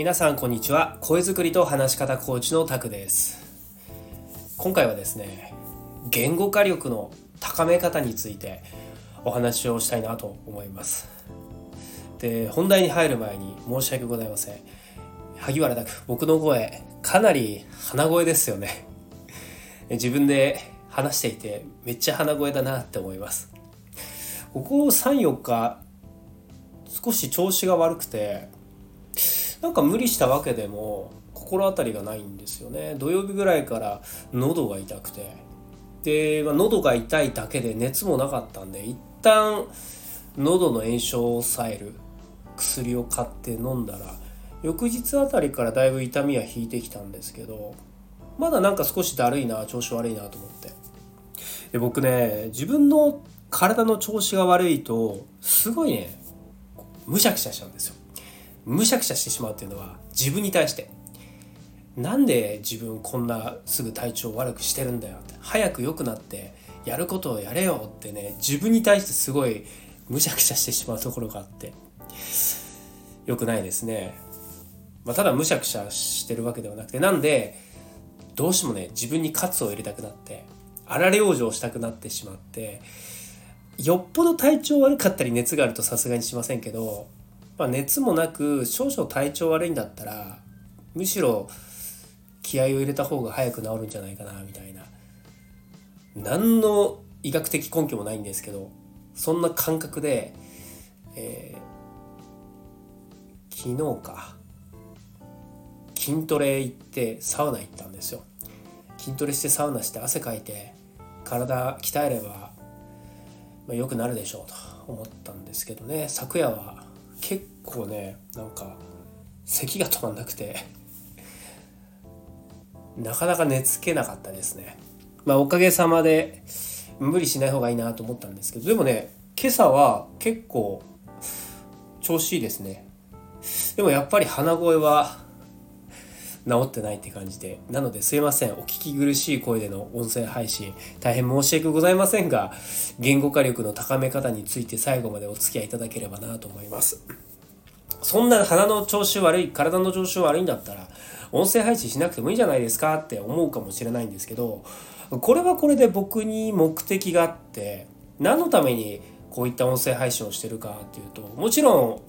皆さんこんにちは。声作りと話し方コーチのタクです。今回はですね言語化力の高め方についてお話をしたいなと思います。で本題に入る前に申し訳ございません。萩原拓僕の声かなり鼻声ですよね。自分で話していてめっちゃ鼻声だなって思います。ここ34日少し調子が悪くてなんか無理したわけでも心当たりがないんですよね。土曜日ぐらいから喉が痛くて。で、まあ、喉が痛いだけで熱もなかったんで一旦喉の炎症を抑える。薬を買って飲んだら翌日あたりからだいぶ痛みは引いてきたんですけどまだなんか少しだるいな調子悪いなと思って。で僕ね自分の体の調子が悪いとすごいねむしゃくしゃしちゃうんですよ。むしゃくしゃしてしまうっていうのは自分に対してなんで自分こんなすぐ体調悪くしてるんだよって早く良くなってやることをやれよってね自分に対してすごいむしゃくしゃしてしまうところがあって良くないですね、まあ、ただむしゃくしゃしてるわけではなくてなんでどうしてもね自分に喝を入れたくなって荒れ往生したくなってしまってよっぽど体調悪かったり熱があるとさすがにしませんけどまあ、熱もなく少々体調悪いんだったらむしろ気合を入れた方が早く治るんじゃないかなみたいな。何の医学的根拠もないんですけどそんな感覚で、えー、昨日か。筋トレ行ってサウナ行ったんですよ。筋トレしてサウナして汗かいて体鍛えれば、まあ、良くなるでしょうと思ったんですけどね。昨夜は結構ねなんか咳が止まんなくてなかなか寝つけなかったですね。まあおかげさまで無理しない方がいいなと思ったんですけどでもね今朝は結構調子いいですね。でもやっぱり鼻声は治ってないって感じで。なのですいません。お聞き苦しい声での音声配信大変申し訳ございませんが言語化力の高め方について最後までお付き合いいただければなと思います。そんな鼻の調子悪い体の調子悪いんだったら音声配信しなくてもいいじゃないですかって思うかもしれないんですけどこれはこれで僕に目的があって何のためにこういった音声配信をしてるかっていうともちろん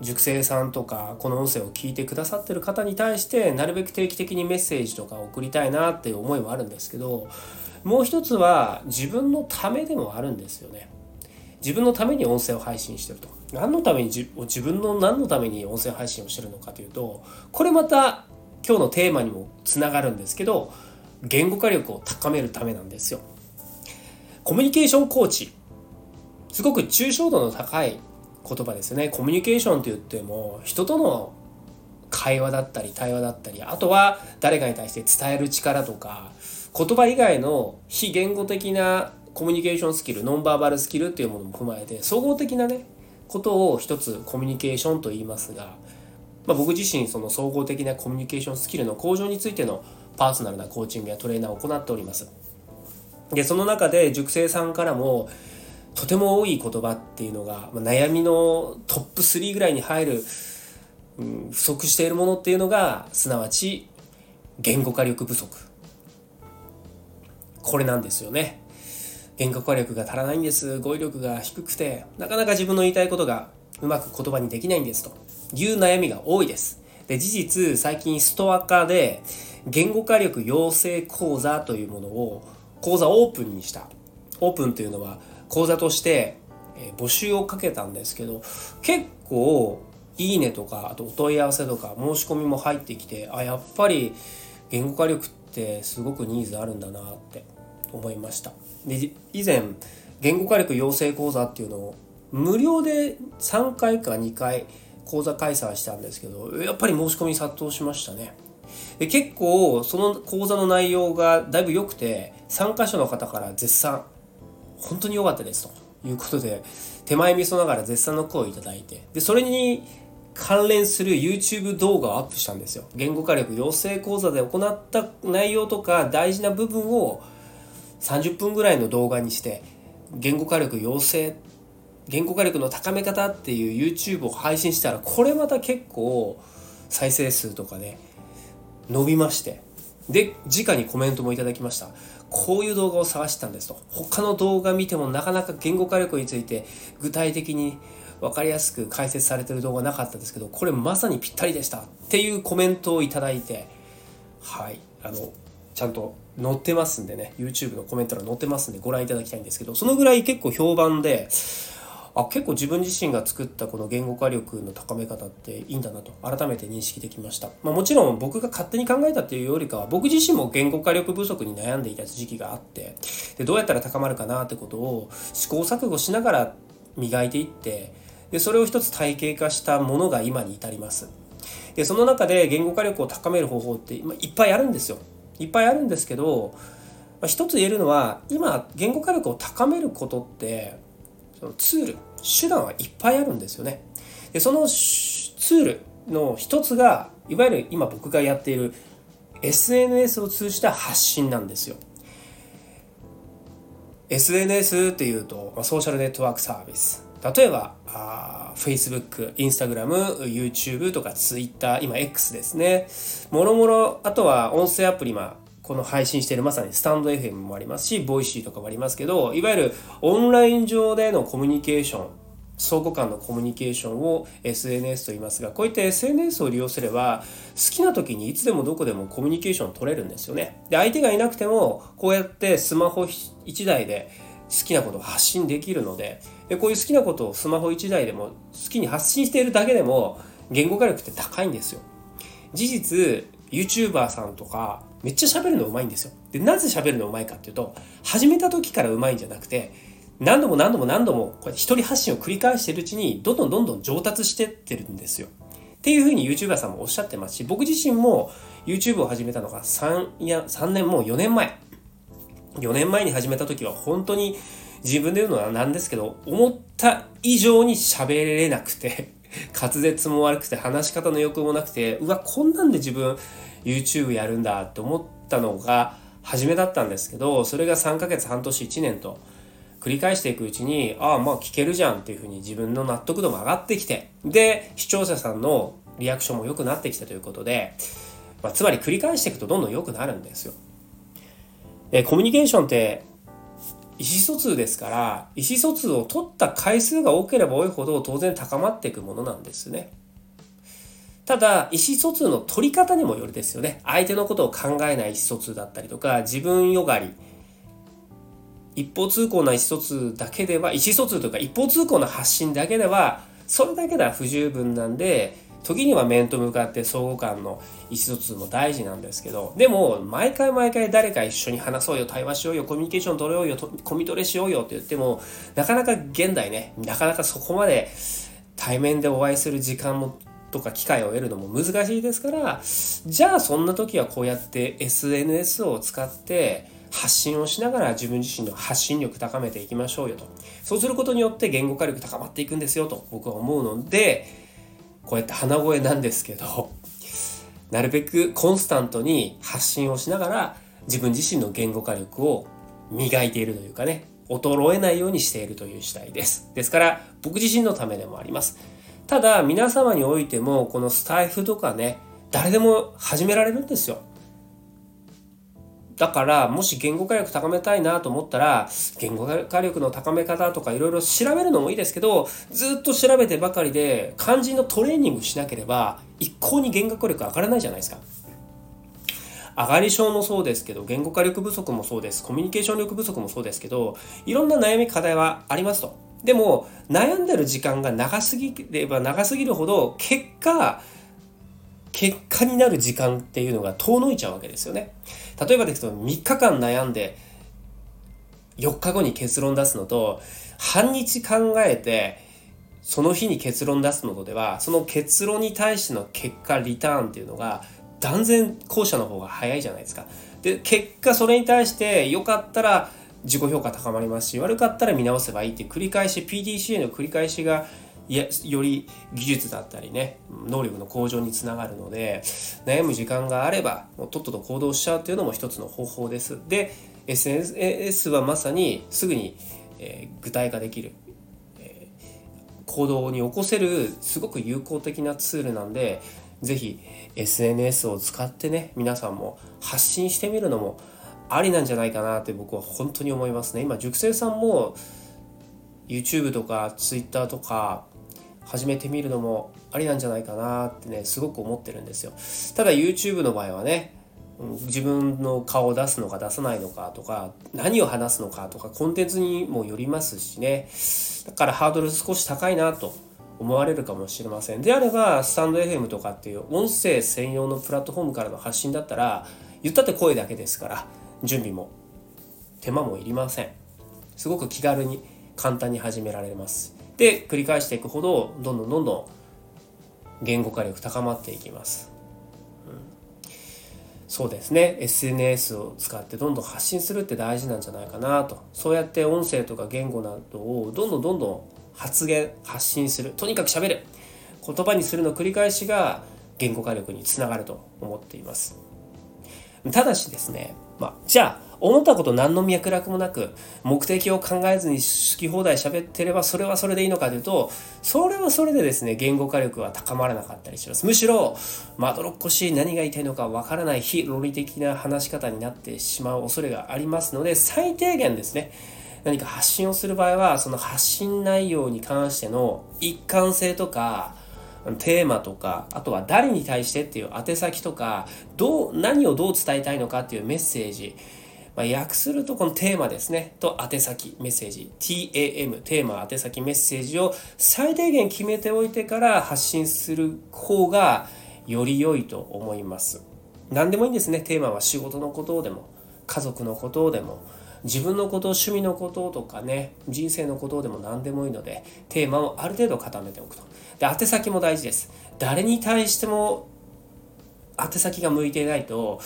塾生さんとかこの音声を聞いてくださってる方に対してなるべく定期的にメッセージとか送りたいなっていう思いもあるんですけどもう一つは自分のためでもあるんですよね。自分のために音声を配信してると。何のために自分の何のために音声配信をしてるのかというとこれまた今日のテーマにもつながるんですけど言語化力を高めるためなんですよ。コミュニケーションコーチすごく抽象度の高い言葉ですよね。コミュニケーションといっても人との会話だったり対話だったりあとは誰かに対して伝える力とか言葉以外の非言語的なコミュニケーションスキルノンバーバルスキルっていうものも踏まえて総合的なねことを一つコミュニケーションと言いますが、まあ、僕自身その総合的なコミュニケーションスキルの向上についてのパーソナルなコーチングやトレーナーを行っております。でその中で塾生さんからもとても多い言葉っていうのが、まあ、悩みのトップ3ぐらいに入る、うん、不足しているものっていうのがすなわち言語化力不足。これなんですよね。言語化力が足らないんです。語彙力が低くてなかなか自分の言いたいことがうまく言葉にできないんですと。いう悩みが多いです。で事実最近ストア化で言語化力養成講座というものを講座オープンにした。オープンというのは講座として、募集をかけたんですけど結構いいねとかあとお問い合わせとか申し込みも入ってきてあやっぱり言語化力ってすごくニーズあるんだなって思いました。で以前言語化力養成講座っていうのを無料で3回か2回講座開催したんですけどやっぱり申し込み殺到しましたね。で結構その講座の内容がだいぶ良くて参加者の方から絶賛本当に良かったですということで手前味噌ながら絶賛の声をいただいてでそれに関連する YouTube 動画をアップしたんですよ。言語化力養成講座で行った内容とか大事な部分を30分ぐらいの動画にして言語化力養成言語化力の高め方っていう YouTube を配信したらこれまた結構再生数とかね伸びましてで直にコメントもいただきました。こういう動画を探してたんですと。他の動画見てもなかなか言語化力について具体的に分かりやすく解説されてる動画なかったですけどこれまさにぴったりでしたっていうコメントをいただいてはい。あのちゃんと載ってますんでね。YouTube のコメント欄載ってますんでご覧いただきたいんですけどそのぐらい結構評判であ結構自分自身が作ったこの言語化力の高め方っていいんだなと改めて認識できました、まあ、もちろん僕が勝手に考えたっていうよりかは僕自身も言語化力不足に悩んでいた時期があってでどうやったら高まるかなってことを試行錯誤しながら磨いていってでそれを一つ体系化したものが今に至ります。でその中で言語化力を高める方法ってまいっぱいあるんですよ。いっぱいあるんですけど、まあ、一つ言えるのは今言語化力を高めることってそのツール手段はいっぱいあるんですよね。でそのツールの一つがいわゆる今僕がやっている SNS を通じた発信なんですよ。SNS っていうとソーシャルネットワークサービス例えばあ Facebook、Instagram、YouTube とか Twitter 今 X ですねもろもろあとは音声アプリまこの配信しているまさにスタンド FM もありますし、ボイシーとかもありますけど、いわゆるオンライン上でのコミュニケーション、相互間のコミュニケーションを SNS と言いますが、こういった SNS を利用すれば、好きな時にいつでもどこでもコミュニケーション取れるんですよね。で、相手がいなくても、こうやってスマホ1台で好きなことを発信できるので、でこういう好きなことをスマホ1台でも好きに発信しているだけでも、言語化力って高いんですよ。事実、YouTuber さんとかめっちゃ喋るのうまいんですよ。で、なぜ喋るのうまいかっていうと、始めた時からうまいんじゃなくて、何度も何度も何度もこうやって一人発信を繰り返してるうちに、どんどんどんどん上達してってるんですよ。っていうふうに YouTuber さんもおっしゃってますし、僕自身も YouTube を始めたのが3、いや、3年もう4年前。4年前に始めた時は本当に自分で言うのはなんですけど、思った以上に喋れなくて滑舌も悪くて話し方の欲もなくて、うわ、こんなんで自分 YouTube やるんだって思ったのが初めだったんですけどそれが3ヶ月半年1年と繰り返していくうちにああまあ聞けるじゃんっていうふうに自分の納得度も上がってきてで視聴者さんのリアクションも良くなってきたということで、まあ、つまり繰り返していくとどんどん良くなるんですよ。えコミュニケーションって意思疎通ですから意思疎通を取った回数が多ければ多いほど当然高まっていくものなんですね。ただ、意思疎通の取り方にもよるですよね。相手のことを考えない意思疎通だったりとか、自分よがり、一方通行な意思疎通だけでは、意思疎通というか一方通行な発信だけでは、それだけでは不十分なんで、時には面と向かって相互間の意思疎通も大事なんですけど、でも、毎回毎回誰か一緒に話そうよ、対話しようよ、コミュニケーション取ろうよ、コミトレしようよって言っても、なかなか現代ね、なかなかそこまで対面でお会いする時間もとか機会を得るのも難しいですからじゃあそんな時はこうやって SNS を使って発信をしながら自分自身の発信力高めていきましょうよと。そうすることによって言語化力高まっていくんですよと僕は思うのでこうやって鼻声なんですけどなるべくコンスタントに発信をしながら自分自身の言語化力を磨いているというかね衰えないようにしているという次第です。ですから僕自身のためでもあります。ただ皆様においてもこのスタイフとかね誰でも始められるんですよ。だからもし言語化力高めたいなと思ったら言語化力の高め方とかいろいろ調べるのもいいですけどずっと調べてばかりで漢字のトレーニングしなければ一向に言語力上がらないじゃないですか。上がり症もそうですけど言語化力不足もそうです。コミュニケーション力不足もそうですけどいろんな悩み課題はありますと。でも悩んでる時間が長すぎれば長すぎるほど結果結果になる時間っていうのが遠のいちゃうわけですよね。例えばですけど3日間悩んで4日後に結論出すのと半日考えてその日に結論出すのとではその結論に対しての結果リターンっていうのが断然後者の方が早いじゃないですか。で結果それに対して良かったら自己評価高まりますし悪かったら見直せばいいって繰り返し PDCA の繰り返しがやより技術だったりね能力の向上につながるので悩む時間があればもうとっとと行動しちゃうっていうのも一つの方法です。で SNS はまさにすぐに、えー、具体化できる、えー、行動に起こせるすごく有効的なツールなんでぜひ SNS を使ってね皆さんも発信してみるのもありなんじゃないかなって僕は本当に思いますね。今熟成さんも YouTube とか Twitter とか始めてみるのもありなんじゃないかなってねすごく思ってるんですよ。ただ YouTube の場合はね自分の顔を出すのか出さないのかとか何を話すのかとかコンテンツにもよりますしね。だからハードル少し高いなと思われるかもしれません。であればスタンド FM とかっていう音声専用のプラットフォームからの発信だったら言ったって声だけですから準備も手間もいりません。すごく気軽に簡単に始められます。で繰り返していくほどどんどんどんどん言語化力高まっていきます、うん、そうですね。SNS を使ってどんどん発信するって大事なんじゃないかなと。そうやって音声とか言語などをどんどんどんどん発言発信する。とにかく喋る。言葉にするの繰り返しが言語化力につながると思っています。ただしですね、まあ、じゃあ思ったこと何の脈絡もなく目的を考えずに好き放題喋ってればそれはそれでいいのかというとそれはそれでですね言語化力は高まらなかったりします。むしろまどろっこしい何が言いたいのかわからない非論理的な話し方になってしまう恐れがありますので最低限ですね何か発信をする場合はその発信内容に関しての一貫性とかテーマとかあとは誰に対してっていう宛先とかどう何をどう伝えたいのかっていうメッセージ。まあ、訳するとこのテーマですね、と宛先メッセージ、TAM、テーマ、宛先メッセージを最低限決めておいてから発信する方がより良いと思います。何でもいいんですね、テーマは仕事のことでも、家族のことでも、自分のこと趣味のこととかね人生のことでも何でもいいのでテーマをある程度固めておくと。で宛先も大事です。誰に対しても宛先が向いていないと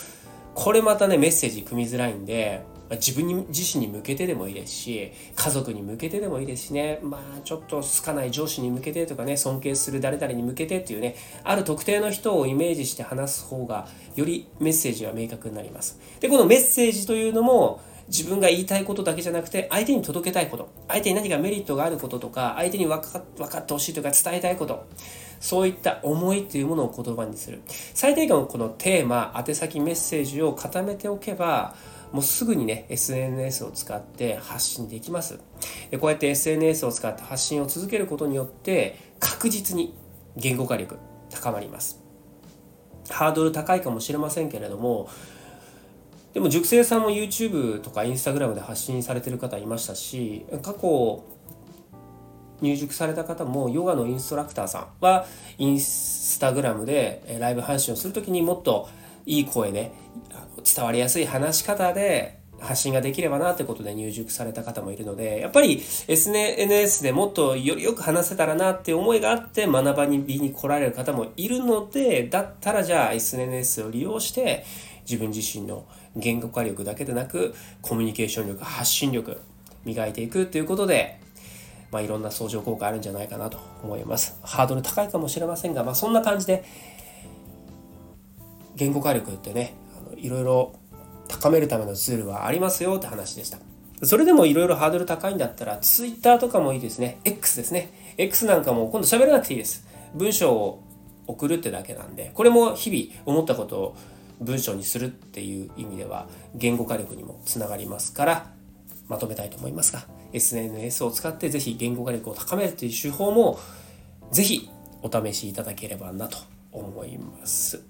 これまたねメッセージ組みづらいんで自分に自身に向けてでもいいですし家族に向けてでもいいですしね。まあちょっと好かない上司に向けてとかね尊敬する誰々に向けてっていうねある特定の人をイメージして話す方がよりメッセージは明確になります。でこのメッセージというのも自分が言いたいことだけじゃなくて相手に届けたいこと。相手に何かメリットがあることとか相手に分かってほしいとか伝えたいこと。そういった思いというものを言葉にする。最低限このテーマ宛先メッセージを固めておけばもうすぐにね SNS を使って発信できます。でこうやって SNS を使って発信を続けることによって確実に言語化力高まります。ハードル高いかもしれませんけれどもでも熟成さんも YouTube とか Instagram で発信されてる方いましたし過去入塾された方もヨガのインストラクターさんはインスタグラムでライブ配信をする時にもっといい声で伝わりやすい話し方で発信ができればなってことで入塾された方もいるのでやっぱり SNS でもっとよりよく話せたらなって思いがあって学ばにに来られる方もいるのでだったらじゃあ SNS を利用して自分自身の言語化力だけでなくコミュニケーション力発信力磨いていくということで、まあ、いろんな相乗効果あるんじゃないかなと思います。ハードル高いかもしれませんが、まあ、そんな感じで言語化力ってねあのいろいろ高めるためのツールはありますよって話でした。それでもいろいろハードル高いんだったら Twitter とかもいいですね。X ですね。X なんかも今度喋らなくていいです。文章を送るってだけなんでこれも日々思ったことを文章にするっていう意味では言語化力にもつながりますからまとめたいと思いますが SNS を使ってぜひ言語化力を高めるという手法もぜひお試しいただければなと思います。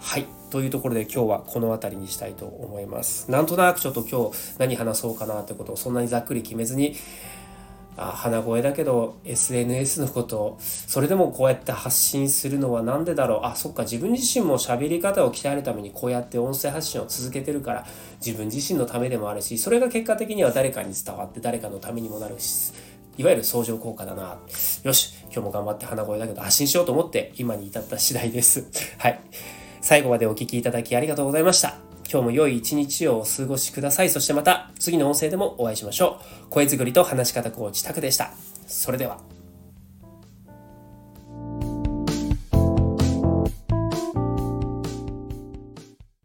はい。というところで今日はこの辺りにしたいと思います。なんとなくちょっと今日何話そうかなってことをそんなにざっくり決めずにあ鼻声だけど SNS のことをそれでもこうやって発信するのは何でだろう？あそっか自分自身も喋り方を鍛えるためにこうやって音声発信を続けてるから自分自身のためでもあるしそれが結果的には誰かに伝わって誰かのためにもなるしいわゆる相乗効果だな。よし今日も頑張って鼻声だけど発信しようと思って今に至った次第です。はい。最後までお聴きいただきありがとうございました。今日も良い一日をお過ごしください。そしてまた次の音声でもお会いしましょう。声作りと話し方コーチタクでした。それでは。